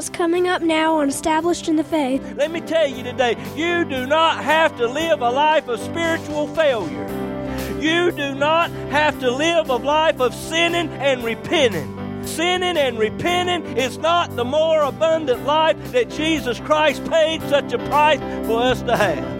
what's coming up now on Established in the Faith. Let me tell you today, you do not have to live a life of spiritual failure. You do not have to live a life of sinning and repenting. Sinning and repenting is not the more abundant life that Jesus Christ paid such a price for us to have.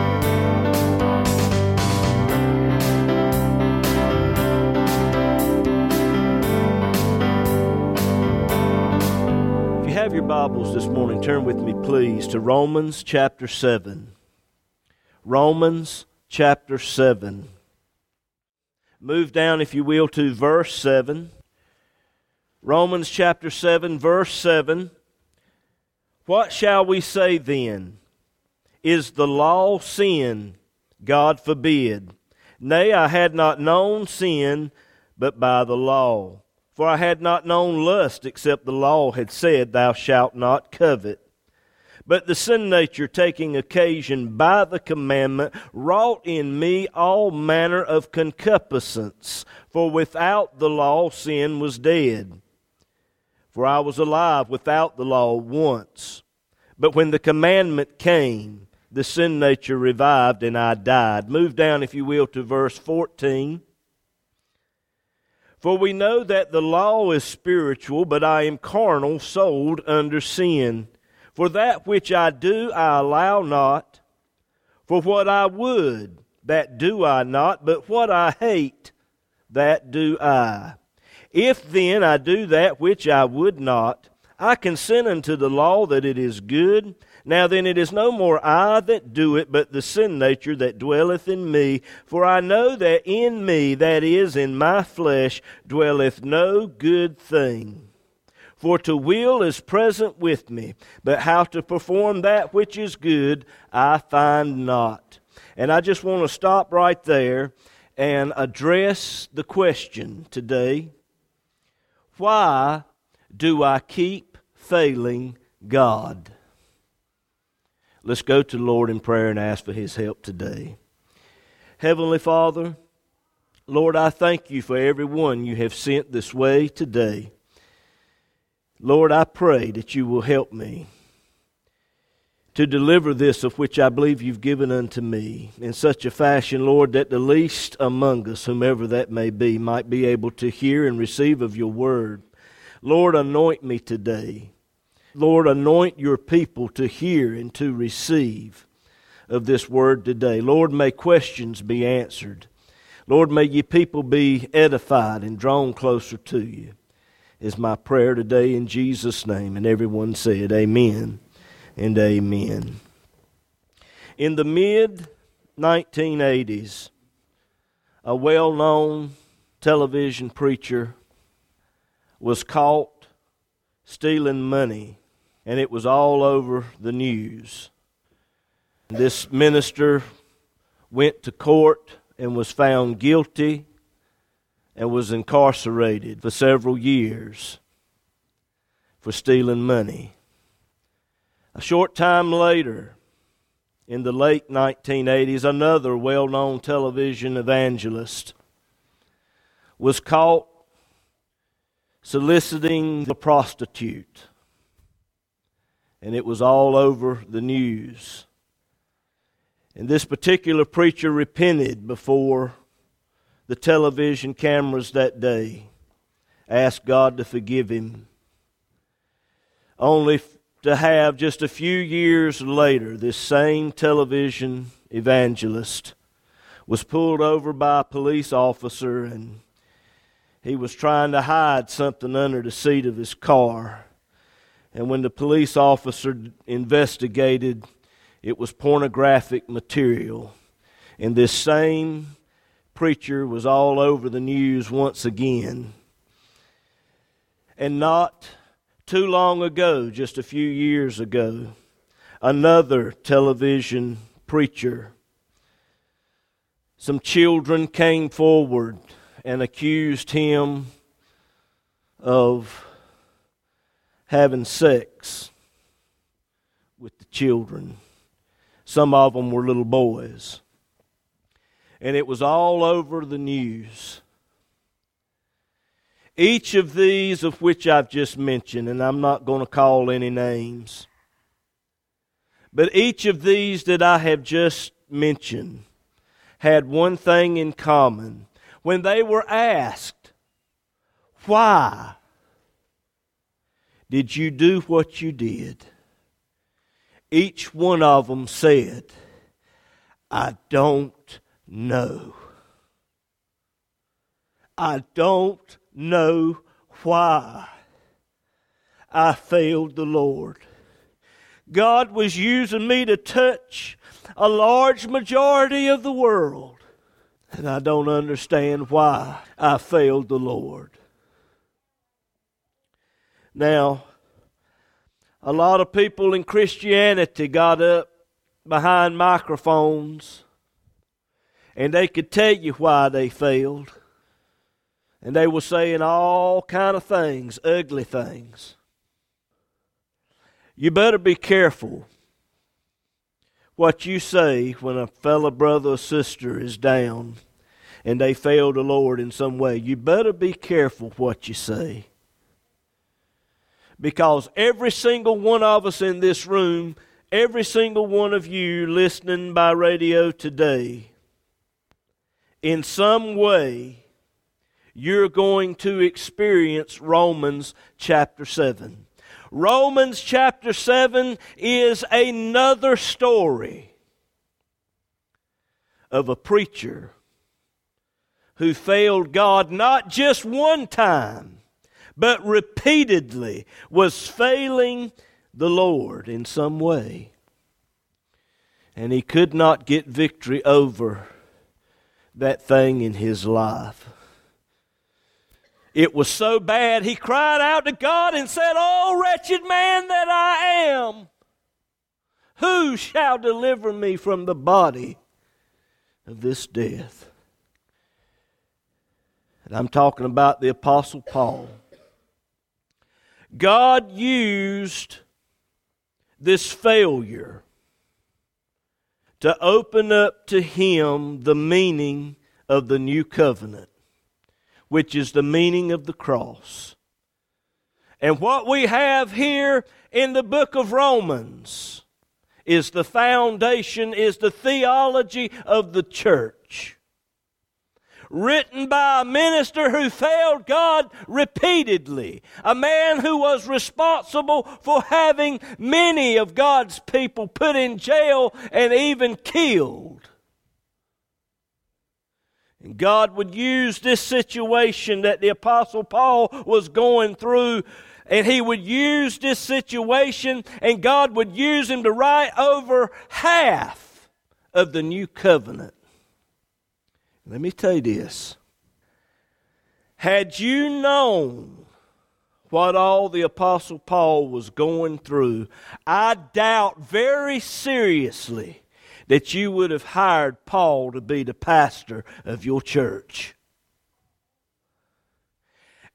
Bibles this morning, turn with me, please, to Romans chapter 7. Romans chapter 7. Move down, if you will, to verse 7. Romans chapter 7, verse 7. What shall we say then? Is the law sin? God forbid. Nay, I had not known sin but by the law. For I had not known lust except the law had said, Thou shalt not covet. But the sin nature, taking occasion by the commandment, wrought in me all manner of concupiscence. For without the law sin was dead. For I was alive without the law once. But when the commandment came, the sin nature revived and I died. Move down, if you will, to verse 14. For we know that the law is spiritual, but I am carnal, sold under sin. For that which I do, I allow not. For what I would, that do I not, but what I hate, that do I. If then I do that which I would not, I consent unto the law that it is good. Now then, it is no more I that do it, but the sin nature that dwelleth in me. For I know that in me, that is, in my flesh, dwelleth no good thing. For to will is present with me, but how to perform that which is good, I find not. And I just want to stop right there and address the question today why do I keep failing God? Let's go to the Lord in prayer and ask for His help today. Heavenly Father, Lord, I thank you for everyone you have sent this way today. Lord, I pray that you will help me to deliver this of which I believe you've given unto me in such a fashion, Lord, that the least among us, whomever that may be, might be able to hear and receive of your word. Lord, anoint me today. Lord, anoint your people to hear and to receive of this word today. Lord, may questions be answered. Lord, may your people be edified and drawn closer to you, is my prayer today in Jesus' name. And everyone said, Amen and amen. In the mid 1980s, a well known television preacher was caught stealing money, and it was all over the news. This minister went to court and was found guilty and was incarcerated for several years for stealing money. A short time later, in the late 1980s, another well known television evangelist was caught soliciting the prostitute. And it was all over the news. And this particular preacher repented before the television cameras that day, asked God to forgive him. Only to have just a few years later, this same television evangelist was pulled over by a police officer and he was trying to hide something under the seat of his car. And when the police officer investigated, it was pornographic material. And this same preacher was all over the news once again. And not too long ago, just a few years ago, another television preacher, some children came forward and accused him of having sex with the children. Some of them were little boys. And it was all over the news. Each of these, of which I've just mentioned, and I'm not going to call any names, but each of these that I have just mentioned had one thing in common. When they were asked, Why did you do what you did? Each one of them said, I don't know. I don't know why I failed the Lord. God was using me to touch a large majority of the world, and I don't understand why I failed the Lord. Now, a lot of people in Christianity got up behind microphones and they could tell you why they failed. And they were saying all kind of things, ugly things. You better be careful what you say when a fellow brother or sister is down and they fail the Lord in some way. You better be careful what you say. Because every single one of us in this room, every single one of you listening by radio today, in some way, you're going to experience Romans chapter 7. Romans chapter 7 is another story of a preacher who failed God not just one time, but repeatedly was failing the Lord in some way. And he could not get victory over that thing in his life. It was so bad, he cried out to God and said, Oh, wretched man that I am, who shall deliver me from the body of this death? And I'm talking about the Apostle Paul. God used this failure to open up to him the meaning of the new covenant, which is the meaning of the cross. And what we have here in the book of Romans is the foundation, is the theology of the church written by a minister who failed God repeatedly, a man who was responsible for having many of God's people put in jail and even killed. And God would use this situation that the Apostle Paul was going through and he would use this situation, and God would use him to write over half of the new covenant. Let me tell you this. Had you known what all the Apostle Paul was going through, I doubt very seriously that you would have hired Paul to be the pastor of your church.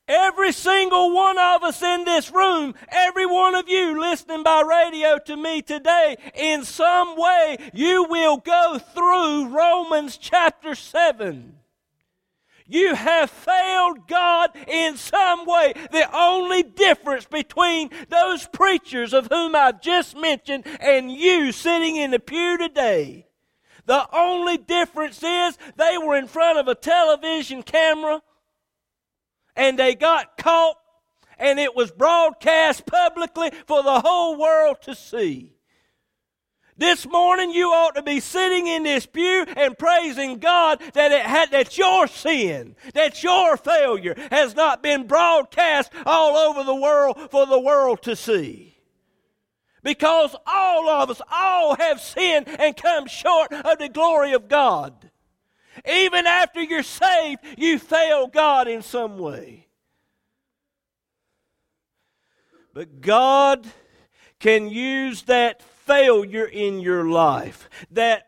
Every single one of us in this room, every one of you listening by radio to me today, in some way you will go through Romans chapter 7. You have failed God in some way. The only difference between those preachers of whom I've just mentioned and you sitting in the pew today, the only difference is they were in front of a television camera and they got caught and it was broadcast publicly for the whole world to see. This morning you ought to be sitting in this pew and praising God that it had, that your sin, that your failure has not been broadcast all over the world for the world to see. Because all of us, all have sinned and come short of the glory of God. Even after you're saved, you fail God in some way. But God can use that failure in your life, that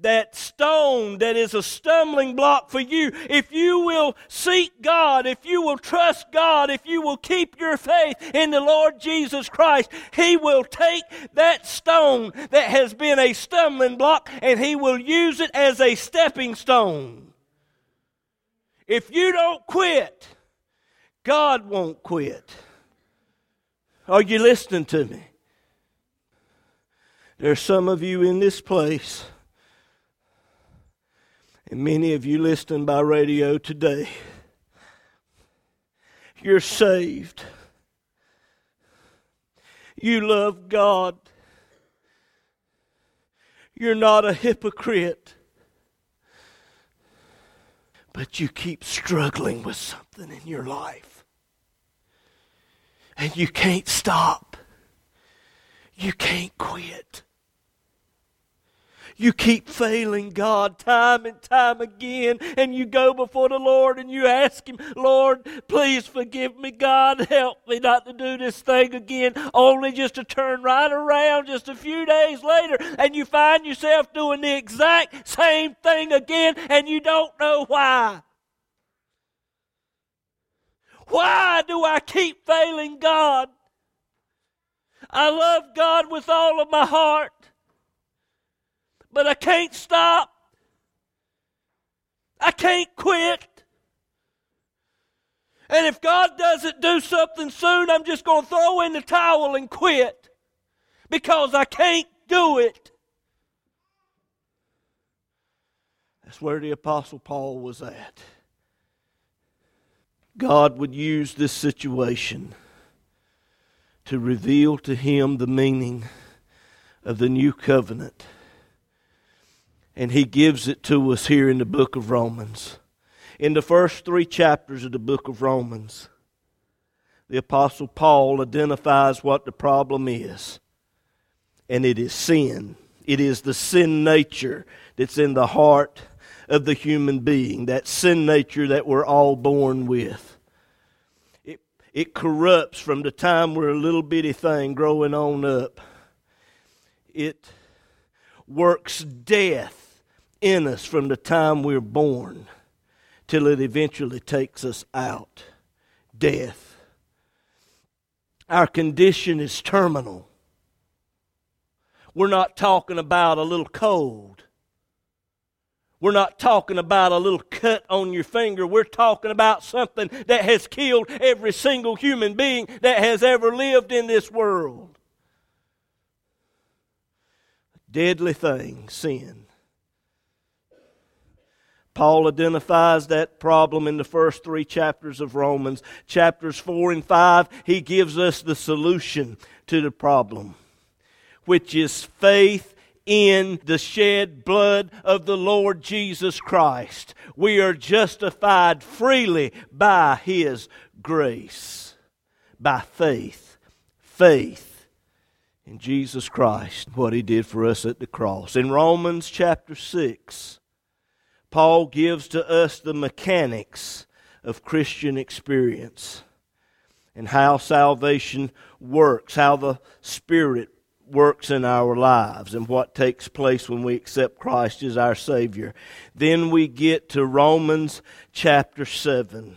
that stone that is a stumbling block for you, if you will seek God, if you will trust God, if you will keep your faith in the Lord Jesus Christ, He will take that stone that has been a stumbling block and He will use it as a stepping stone. If you don't quit, God won't quit. Are you listening to me? There are some of you in this place and many of you listening by radio today, you're saved. You love God. You're not a hypocrite. But you keep struggling with something in your life. And you can't stop. You can't quit. You keep failing God time and time again, and you go before the Lord and you ask Him, Lord, please forgive me, God, help me not to do this thing again, only just to turn right around just a few days later, and you find yourself doing the exact same thing again, and you don't know why. Why do I keep failing God? I love God with all of my heart but I can't stop. I can't quit. And if God doesn't do something soon, I'm just going to throw in the towel and quit because I can't do it. That's where the Apostle Paul was at. God would use this situation to reveal to him the meaning of the new covenant and he gives it to us here in the book of Romans. In the first three chapters of the book of Romans, the Apostle Paul identifies what the problem is, and it is sin. It is the sin nature that's in the heart of the human being, that sin nature that we're all born with. It, it corrupts from the time we're a little bitty thing growing on up. It works death in us from the time we're born till it eventually takes us out death. Our condition is terminal. We're not talking about a little cold. We're not talking about a little cut on your finger. We're talking about something that has killed every single human being that has ever lived in this world. Deadly thing, sin. Paul identifies that problem in the first three chapters of Romans. Chapters 4 and 5, he gives us the solution to the problem, which is faith in the shed blood of the Lord Jesus Christ. We are justified freely by his grace, by faith. Faith in Jesus Christ, what he did for us at the cross. In Romans chapter 6, Paul gives to us the mechanics of Christian experience and how salvation works, how the Spirit works in our lives, and what takes place when we accept Christ as our Savior. Then we get to Romans chapter 7,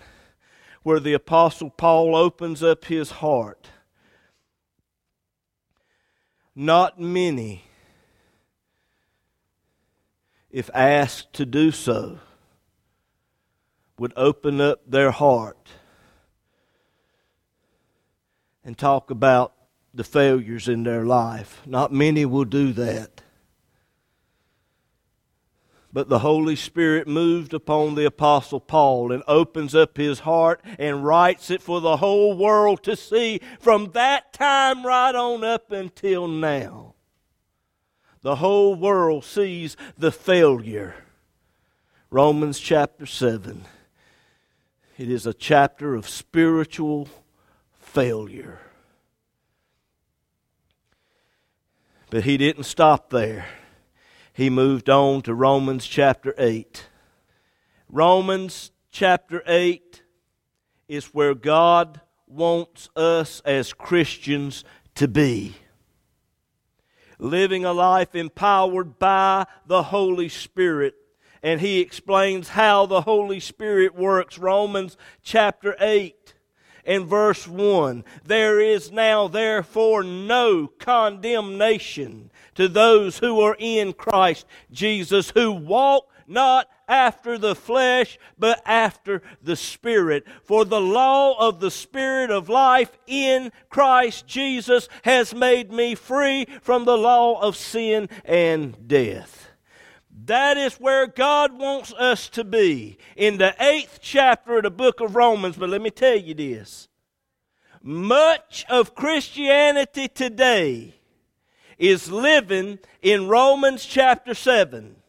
where the Apostle Paul opens up his heart. Not many if asked to do so, would open up their heart and talk about the failures in their life. Not many will do that. But the Holy Spirit moved upon the Apostle Paul and opens up his heart and writes it for the whole world to see from that time right on up until now. The whole world sees the failure. Romans chapter 7. It is a chapter of spiritual failure. But he didn't stop there. He moved on to Romans chapter 8. Romans chapter 8 is where God wants us as Christians to be. Living a life empowered by the Holy Spirit. And he explains how the Holy Spirit works. Romans chapter 8 and verse 1. There is now therefore no condemnation to those who are in Christ Jesus, who walk not after the flesh, but after the Spirit. For the law of the Spirit of life in Christ Jesus has made me free from the law of sin and death. That is where God wants us to be in the eighth chapter of the book of Romans. But let me tell you this much of Christianity today is living in Romans chapter 7.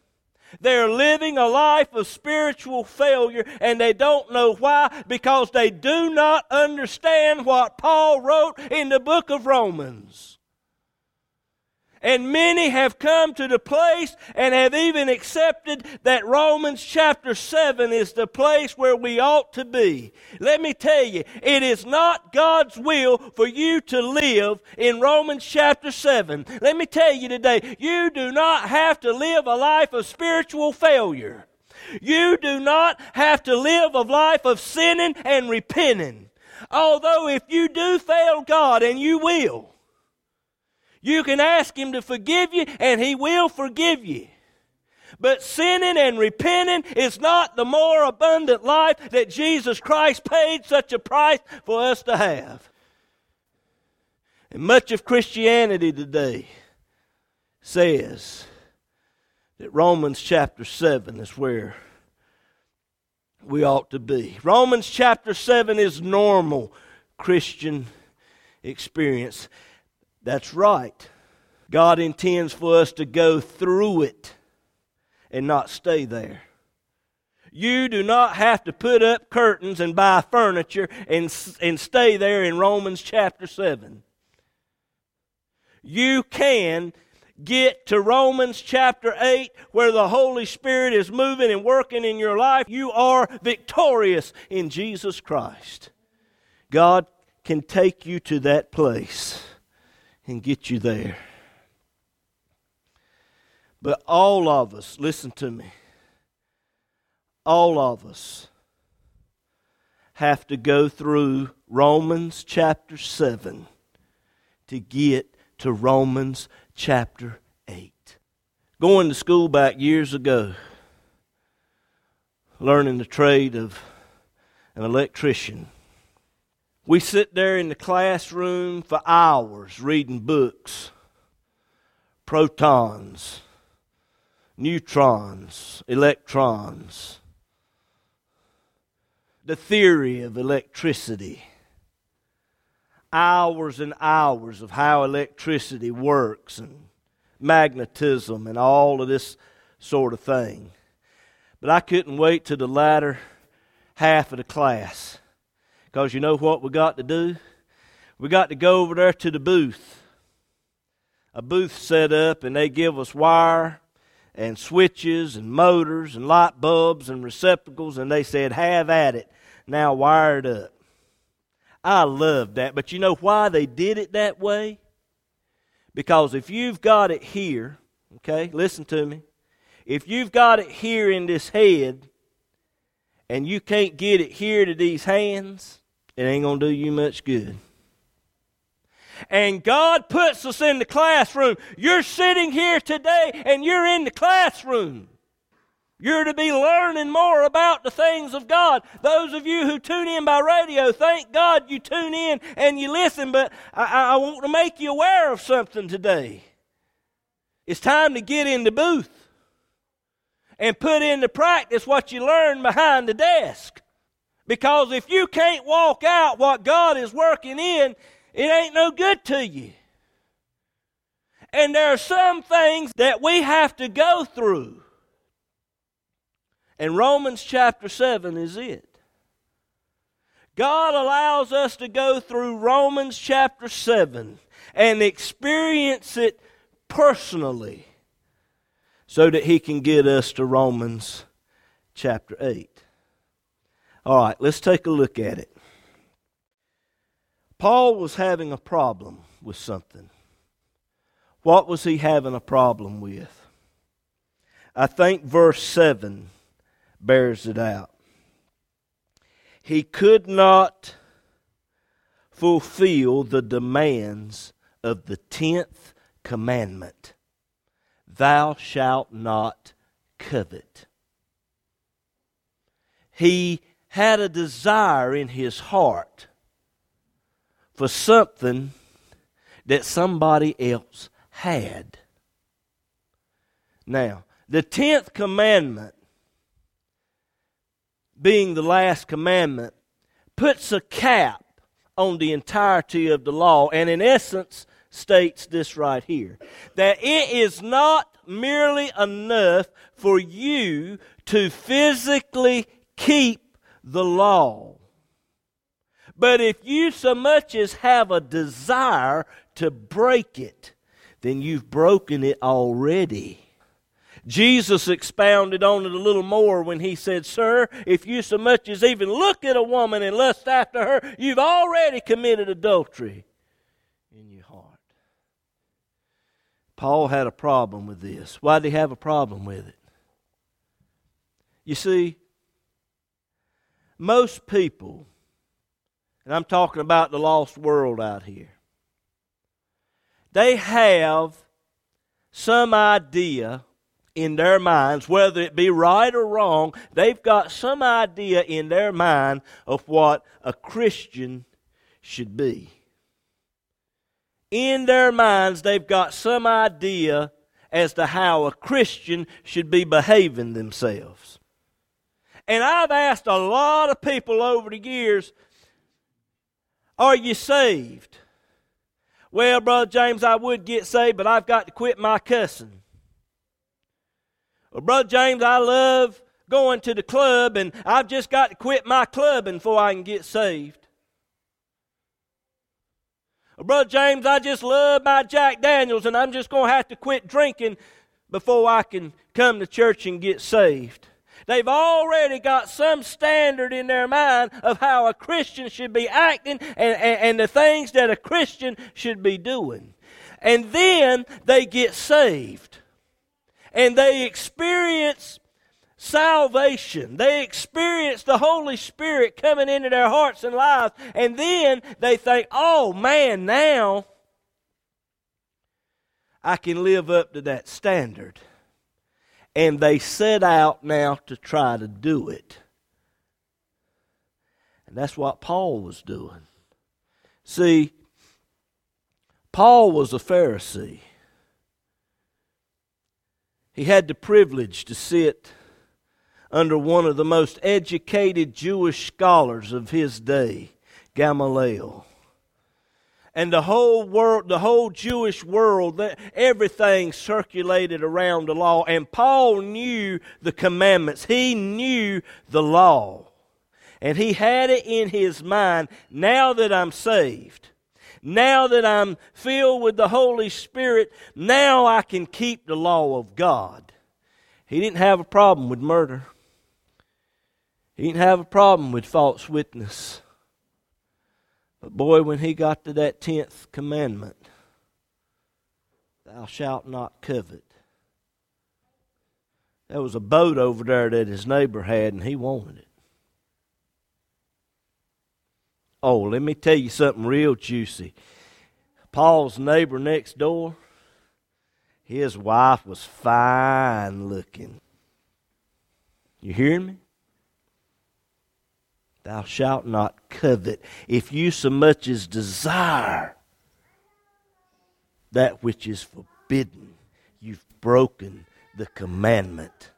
They're living a life of spiritual failure and they don't know why because they do not understand what Paul wrote in the book of Romans. And many have come to the place and have even accepted that Romans chapter 7 is the place where we ought to be. Let me tell you, it is not God's will for you to live in Romans chapter 7. Let me tell you today, you do not have to live a life of spiritual failure. You do not have to live a life of sinning and repenting. Although if you do fail God, and you will, you can ask Him to forgive you, and He will forgive you. But sinning and repenting is not the more abundant life that Jesus Christ paid such a price for us to have. And much of Christianity today says that Romans chapter 7 is where we ought to be. Romans chapter 7 is normal Christian experience. That's right. God intends for us to go through it and not stay there. You do not have to put up curtains and buy furniture and, and stay there in Romans chapter 7. You can get to Romans chapter 8 where the Holy Spirit is moving and working in your life. You are victorious in Jesus Christ. God can take you to that place get you there. But all of us, listen to me, all of us have to go through Romans chapter 7 to get to Romans chapter 8. Going to school back years ago, learning the trade of an electrician. We sit there in the classroom for hours reading books. Protons, neutrons, electrons, the theory of electricity. Hours and hours of how electricity works and magnetism and all of this sort of thing. But I couldn't wait to the latter half of the class because you know what we got to do? We got to go over there to the booth. A booth set up, and they give us wire and switches and motors and light bulbs and receptacles, and they said, Have at it. Now wire it up. I loved that. But you know why they did it that way? Because if you've got it here, okay, listen to me. If you've got it here in this head and you can't get it here to these hands, it ain't going to do you much good. And God puts us in the classroom. You're sitting here today and you're in the classroom. You're to be learning more about the things of God. Those of you who tune in by radio, thank God you tune in and you listen, but I, I want to make you aware of something today. It's time to get in the booth and put into practice what you learn behind the desk. Because if you can't walk out what God is working in, it ain't no good to you. And there are some things that we have to go through. And Romans chapter 7 is it. God allows us to go through Romans chapter 7 and experience it personally so that He can get us to Romans chapter 8. All right, let's take a look at it. Paul was having a problem with something. What was he having a problem with? I think verse 7 bears it out. He could not fulfill the demands of the tenth commandment Thou shalt not covet. He had a desire in his heart for something that somebody else had. Now, the tenth commandment, being the last commandment, puts a cap on the entirety of the law and, in essence, states this right here that it is not merely enough for you to physically keep the law. But if you so much as have a desire to break it, then you've broken it already. Jesus expounded on it a little more when he said, Sir, if you so much as even look at a woman and lust after her, you've already committed adultery in your heart. Paul had a problem with this. Why did he have a problem with it? You see, most people, and I'm talking about the lost world out here, they have some idea in their minds, whether it be right or wrong, they've got some idea in their mind of what a Christian should be. In their minds, they've got some idea as to how a Christian should be behaving themselves. And I've asked a lot of people over the years, Are you saved? Well, Brother James, I would get saved, but I've got to quit my cussing. Well, Brother James, I love going to the club, and I've just got to quit my clubbing before I can get saved. Well, Brother James, I just love my Jack Daniels, and I'm just going to have to quit drinking before I can come to church and get saved. They've already got some standard in their mind of how a Christian should be acting and, and, and, the things that a Christian should be doing. And then they get saved and they experience salvation. They experience the Holy Spirit coming into their hearts and lives, and then they think, oh man, now I can live up to that standard. And they set out now to try to do it. And that's what Paul was doing. See, Paul was a Pharisee. He had the privilege to sit under one of the most educated Jewish scholars of his day, Gamaliel. And the whole world, the whole Jewish world, everything circulated around the law. And Paul knew the commandments. He knew the law. And he had it in his mind, now that I'm saved, now that I'm filled with the Holy Spirit, now I can keep the law of God. He didn't have a problem with murder. He didn't have a problem with false witness. But boy, when he got to that tenth commandment, thou shalt not covet. There was a boat over there that his neighbor had, and he wanted it. Oh, let me tell you something real juicy. Paul's neighbor next door, his wife was fine looking. You hearing me? Thou shalt not covet. If you so much as desire that which is forbidden, you've broken the commandment.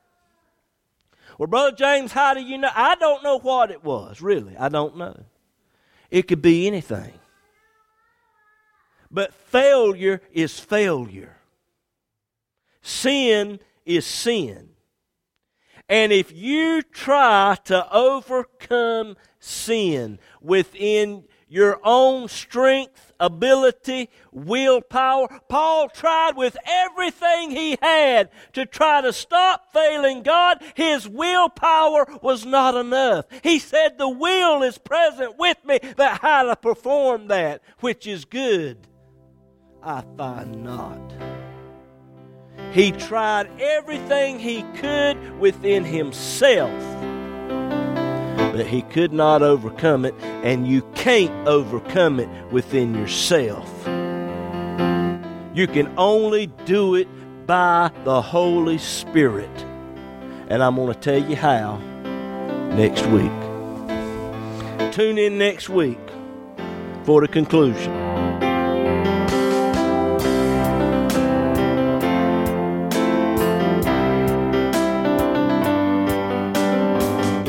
Well, Brother James, how do you know? I don't know what it was, really. I don't know. It could be anything. But failure is failure. Sin is sin. And if you try to overcome sin within your own strength, ability, willpower. Paul tried with everything he had to try to stop failing God. His willpower was not enough. He said, The will is present with me but how to perform that which is good. I find not. He tried everything he could within himself but he could not overcome it, and you can't overcome it within yourself. You can only do it by the Holy Spirit. And I'm going to tell you how next week. Tune in next week for the conclusion.